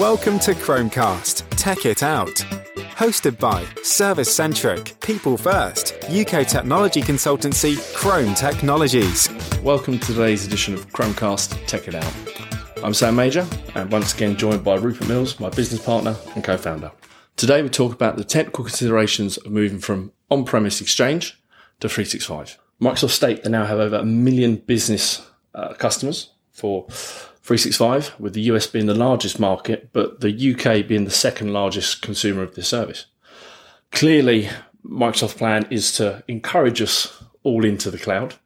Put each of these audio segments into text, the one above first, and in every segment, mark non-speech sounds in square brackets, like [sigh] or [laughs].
Welcome to Krome Cast Tech It Out. Hosted by Service Centric, People First, UK technology consultancy Krome Technologies. Welcome to today's edition of Krome Cast Tech It Out. I'm Sam Mager, and once again joined by Rupert Mills, my business partner and co founder. Today we talk about the technical considerations of moving from on premise Exchange to 365. Microsoft state they now have over a million business uh, customers for 365, with the US being the largest market, but the UK being the second largest consumer of this service. Clearly, Microsoft's plan is to encourage us all into the cloud.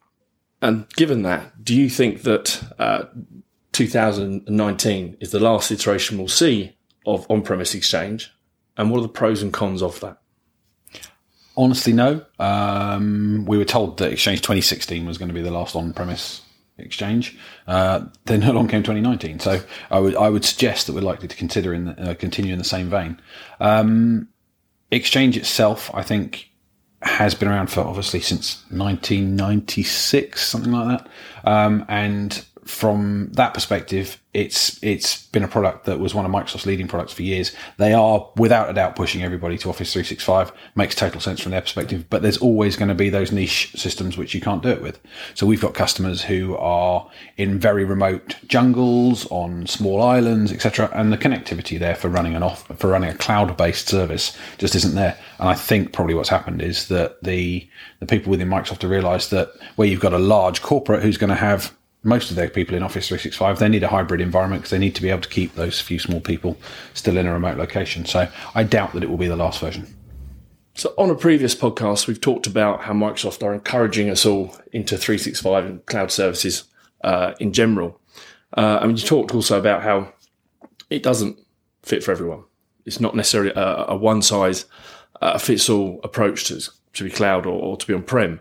And given that, do you think that uh, 2019 is the last iteration we'll see of on premise Exchange? And what are the pros and cons of that? Honestly, no. Um, we were told that Exchange 2016 was going to be the last on premise exchange. Uh, then [laughs] along came 2019. So I would I would suggest that we're likely to consider in the, uh, continue in the same vein. Um, exchange itself, I think, has been around for obviously since 1996, something like that. Um, and from that perspective, it's it's been a product that was one of Microsoft's leading products for years. They are without a doubt pushing everybody to Office 365. Makes total sense from their perspective, but there's always going to be those niche systems which you can't do it with. So we've got customers who are in very remote jungles, on small islands, etc., and the connectivity there for running an off for running a cloud-based service just isn't there. And I think probably what's happened is that the the people within Microsoft have realised that where you've got a large corporate who's going to have most of their people in Office 365, they need a hybrid environment because they need to be able to keep those few small people still in a remote location. So I doubt that it will be the last version. So on a previous podcast, we've talked about how Microsoft are encouraging us all into 365 and cloud services uh, in general. Uh, I mean, you talked also about how it doesn't fit for everyone. It's not necessarily a, a one size uh, fits all approach to, to be cloud or, or to be on prem.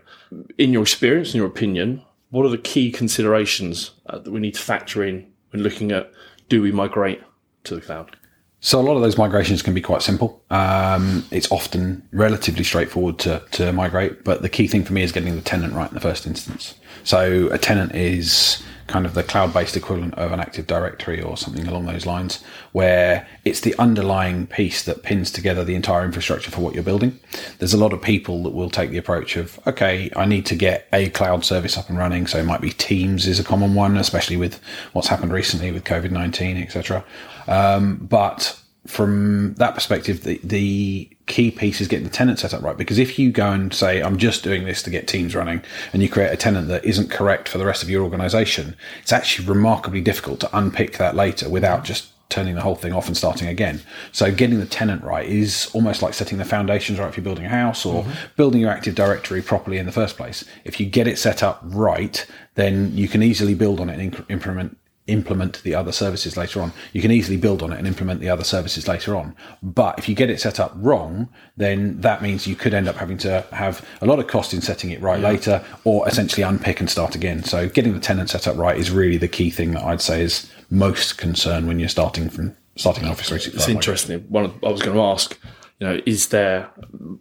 In your experience, in your opinion, what are the key considerations uh, that we need to factor in when looking at do we migrate to the cloud? So a lot of those migrations can be quite simple. Um, it's often relatively straightforward to, to migrate, but the key thing for me is getting the tenant right in the first instance. So a tenant is kind of the cloud-based equivalent of an Active Directory or something along those lines, where it's the underlying piece that pins together the entire infrastructure for what you're building. There's a lot of people that will take the approach of, okay, I need to get a cloud service up and running. So it might be Teams is a common one, especially with what's happened recently with COVID-19, etc. Um, but from that perspective, the, the key piece is getting the tenant set up right. Because if you go and say, I'm just doing this to get teams running, and you create a tenant that isn't correct for the rest of your organization, it's actually remarkably difficult to unpick that later without just turning the whole thing off and starting again. So getting the tenant right is almost like setting the foundations right for building a house or mm-hmm. building your Active Directory properly in the first place. If you get it set up right, then you can easily build on it and implement implement the other services later on. You can easily build on it and implement the other services later on. But if you get it set up wrong, then that means you could end up having to have a lot of cost in setting it right yeah. later or essentially unpick and start again. So getting the tenant set up right is really the key thing that I'd say is most concern when you're starting from starting an Office 365. It's interesting. One of, I was going to ask, you know, is there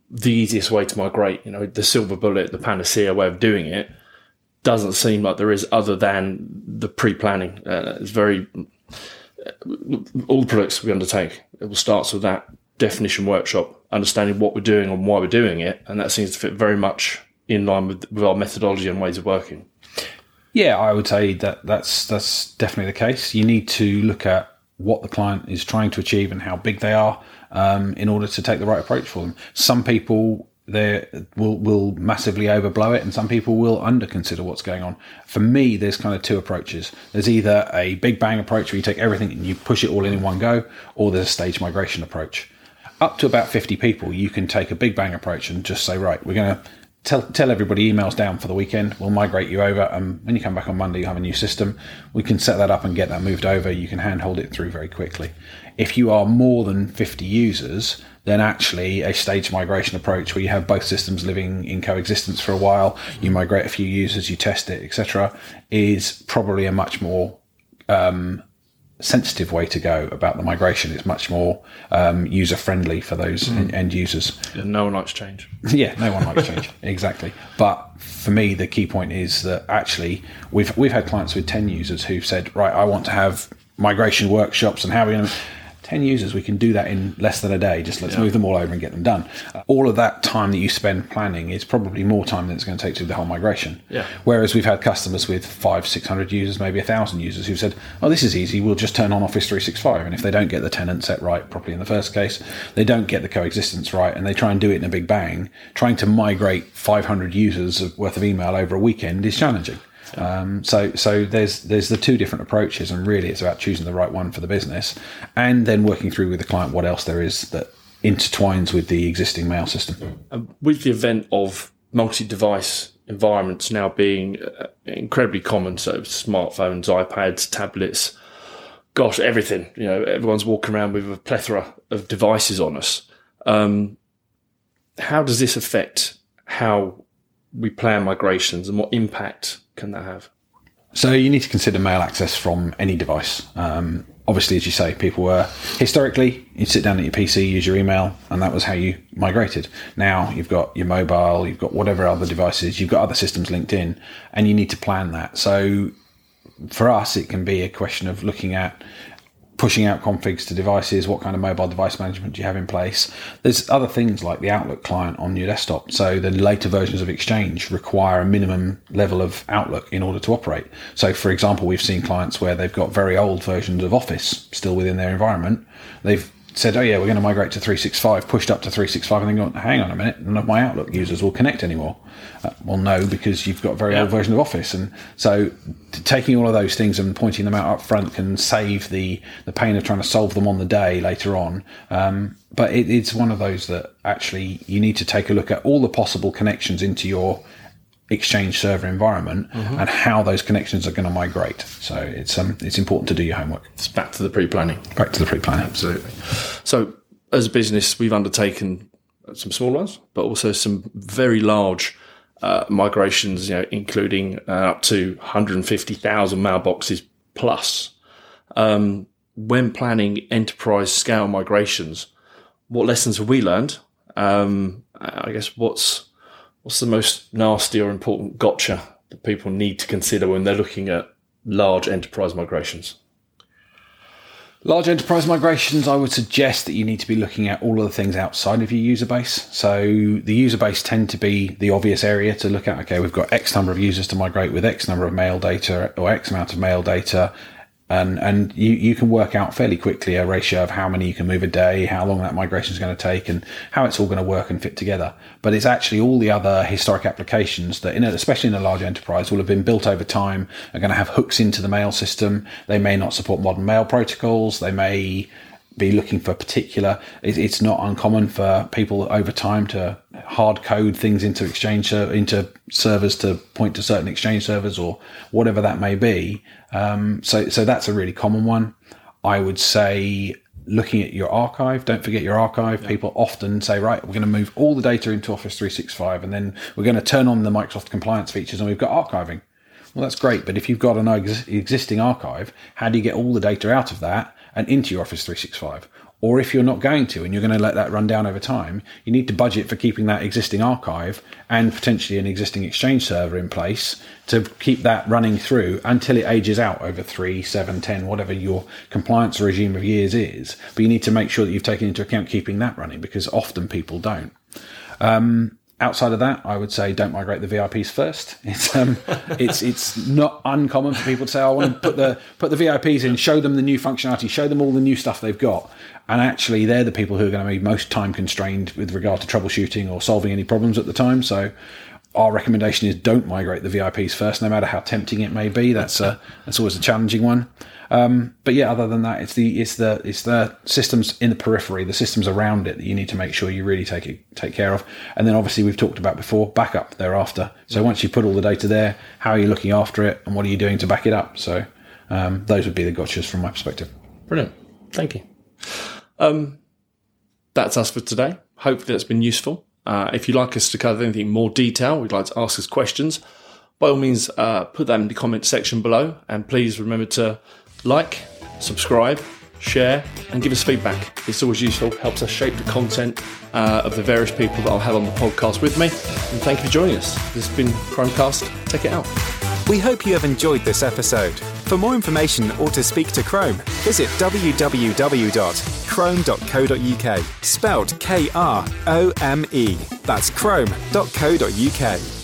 the easiest way to migrate, you know, the silver bullet, the panacea way of doing it? Doesn't seem like there is other than the pre-planning. Uh, it's very all the products we undertake. It will start with that definition workshop, understanding what we're doing and why we're doing it, and that seems to fit very much in line with, with our methodology and ways of working. Yeah, I would say that that's that's definitely the case. You need to look at what the client is trying to achieve and how big they are um, in order to take the right approach for them. Some people they will will massively overblow it, and some people will underconsider what's going on. For me, there's kind of two approaches. There's either a big bang approach where you take everything and you push it all in in one go, or there's a stage migration approach. Up to about 50 people, you can take a big bang approach and just say, right, we're going to tell tell everybody emails down for the weekend. We'll migrate you over, and when you come back on Monday, you have a new system. We can set that up and get that moved over. You can handhold it through very quickly. If you are more than 50 users, then actually a stage migration approach where you have both systems living in coexistence for a while, you migrate a few users, you test it, etc., is probably a much more um, sensitive way to go about the migration. It's much more um, user friendly for those mm. end users. Yeah, no one likes change. [laughs] yeah, no one likes change. [laughs] exactly. But for me, the key point is that actually we've we've had clients with ten users who've said, right, I want to have migration workshops, and how we 10 users, we can do that in less than a day. Just let's yeah. move them all over and get them done. Uh, all of that time that you spend planning is probably more time than it's going to take to do the whole migration. Yeah. Whereas we've had customers with five, 600 users, maybe a thousand users who've said, oh, this is easy. We'll just turn on Office 365. And if they don't get the tenant set right properly in the first case, they don't get the coexistence right, and they try and do it in a big bang, trying to migrate 500 users worth of email over a weekend is challenging. Um, so so there's there's the two different approaches, and really it's about choosing the right one for the business, and then working through with the client what else there is that intertwines with the existing mail system. And with the event of multi-device environments now being uh, incredibly common, so smartphones, iPads, tablets, gosh, everything. You know, everyone's walking around with a plethora of devices on us. Um, how does this affect how we plan migrations and what impact can that have? So you need to consider mail access from any device. Um, obviously, as you say, people were historically you'd sit down at your PC, use your email, and that was how you migrated. Now you've got your mobile, you've got whatever other devices, you've got other systems linked in, and you need to plan that. So for us, it can be a question of looking at pushing out configs to devices, what kind of mobile device management do you have in place. There's other things like the Outlook client on your desktop. So the later versions of Exchange require a minimum level of Outlook in order to operate. So for example, we've seen clients where they've got very old versions of Office still within their environment. They've said, oh yeah, we're going to migrate to 365, pushed up to 365, and then gone, hang on a minute, none of my Outlook users will connect anymore. Uh, well, no, because you've got a very yeah. old version of Office, and so taking all of those things and pointing them out up front can save the the pain of trying to solve them on the day later on. Um, but it, it's one of those that actually you need to take a look at all the possible connections into your Exchange server environment mm-hmm. and how those connections are going to migrate. So it's um, it's important to do your homework. It's back to the pre-planning. Back to the pre-planning. Absolutely. So as a business, we've undertaken some small ones, but also some very large uh, migrations. You know, including uh, up to 150,000 mailboxes plus. Um, when planning enterprise scale migrations, what lessons have we learned? Um, I guess what's what's the most nasty or important gotcha that people need to consider when they're looking at large enterprise migrations? Large enterprise migrations, I would suggest that you need to be looking at all of the things outside of your user base. So the user base tend to be the obvious area to look at. Okay, we've got X number of users to migrate with X number of mail data or X amount of mail data and and you, you can work out fairly quickly a ratio of how many you can move a day, how long that migration is going to take, and how it's all going to work and fit together. But it's actually all the other historic applications that, in a, especially in a large enterprise, will have been built over time, are going to have hooks into the mail system. They may not support modern mail protocols. They may be looking for particular. It's not uncommon for people over time to hard code things into exchange into servers to point to certain exchange servers or whatever that may be. Um, so so that's a really common one. I would say looking at your archive. Don't forget your archive. Yeah. People often say, right, we're going to move all the data into Office 365 and then we're going to turn on the Microsoft compliance features and we've got archiving. Well, that's great. But if you've got an ex- existing archive, how do you get all the data out of that and into your Office 365? Or if you're not going to and you're going to let that run down over time, you need to budget for keeping that existing archive and potentially an existing Exchange server in place to keep that running through until it ages out over three, seven, ten, whatever your compliance regime of years is. But you need to make sure that you've taken into account keeping that running because often people don't. Um, outside of that, I would say don't migrate the VIPs first. [laughs] It's um, it's it's not uncommon for people to say, "I want to put the put the VIPs in, show them the new functionality, show them all the new stuff they've got." And actually, they're the people who are going to be most time constrained with regard to troubleshooting or solving any problems at the time. So, our recommendation is don't migrate the VIPs first, no matter how tempting it may be. That's a that's always a challenging one. Um, but yeah, other than that, it's the it's the it's the systems in the periphery, the systems around it that you need to make sure you really take it, take care of. And then obviously we've talked about before backup thereafter. So once you put all the data there, how are you looking after it, and what are you doing to back it up? So um, those would be the gotchas from my perspective. Brilliant, thank you. Um, that's us for today. Hopefully that's been useful. Uh, if you'd like us to cover anything more detail, we'd like to ask us questions, by all means, uh, put that in the comment section below. And please remember to like, subscribe, share, and give us feedback. It's always useful, helps us shape the content uh, of the various people that I'll have on the podcast with me. And thank you for joining us. This has been Chromecast. Tech It Out. We hope you have enjoyed this episode. For more information or to speak to Krome, visit www.krome.co.uk, spelled K R O M E. That's krome.co.uk.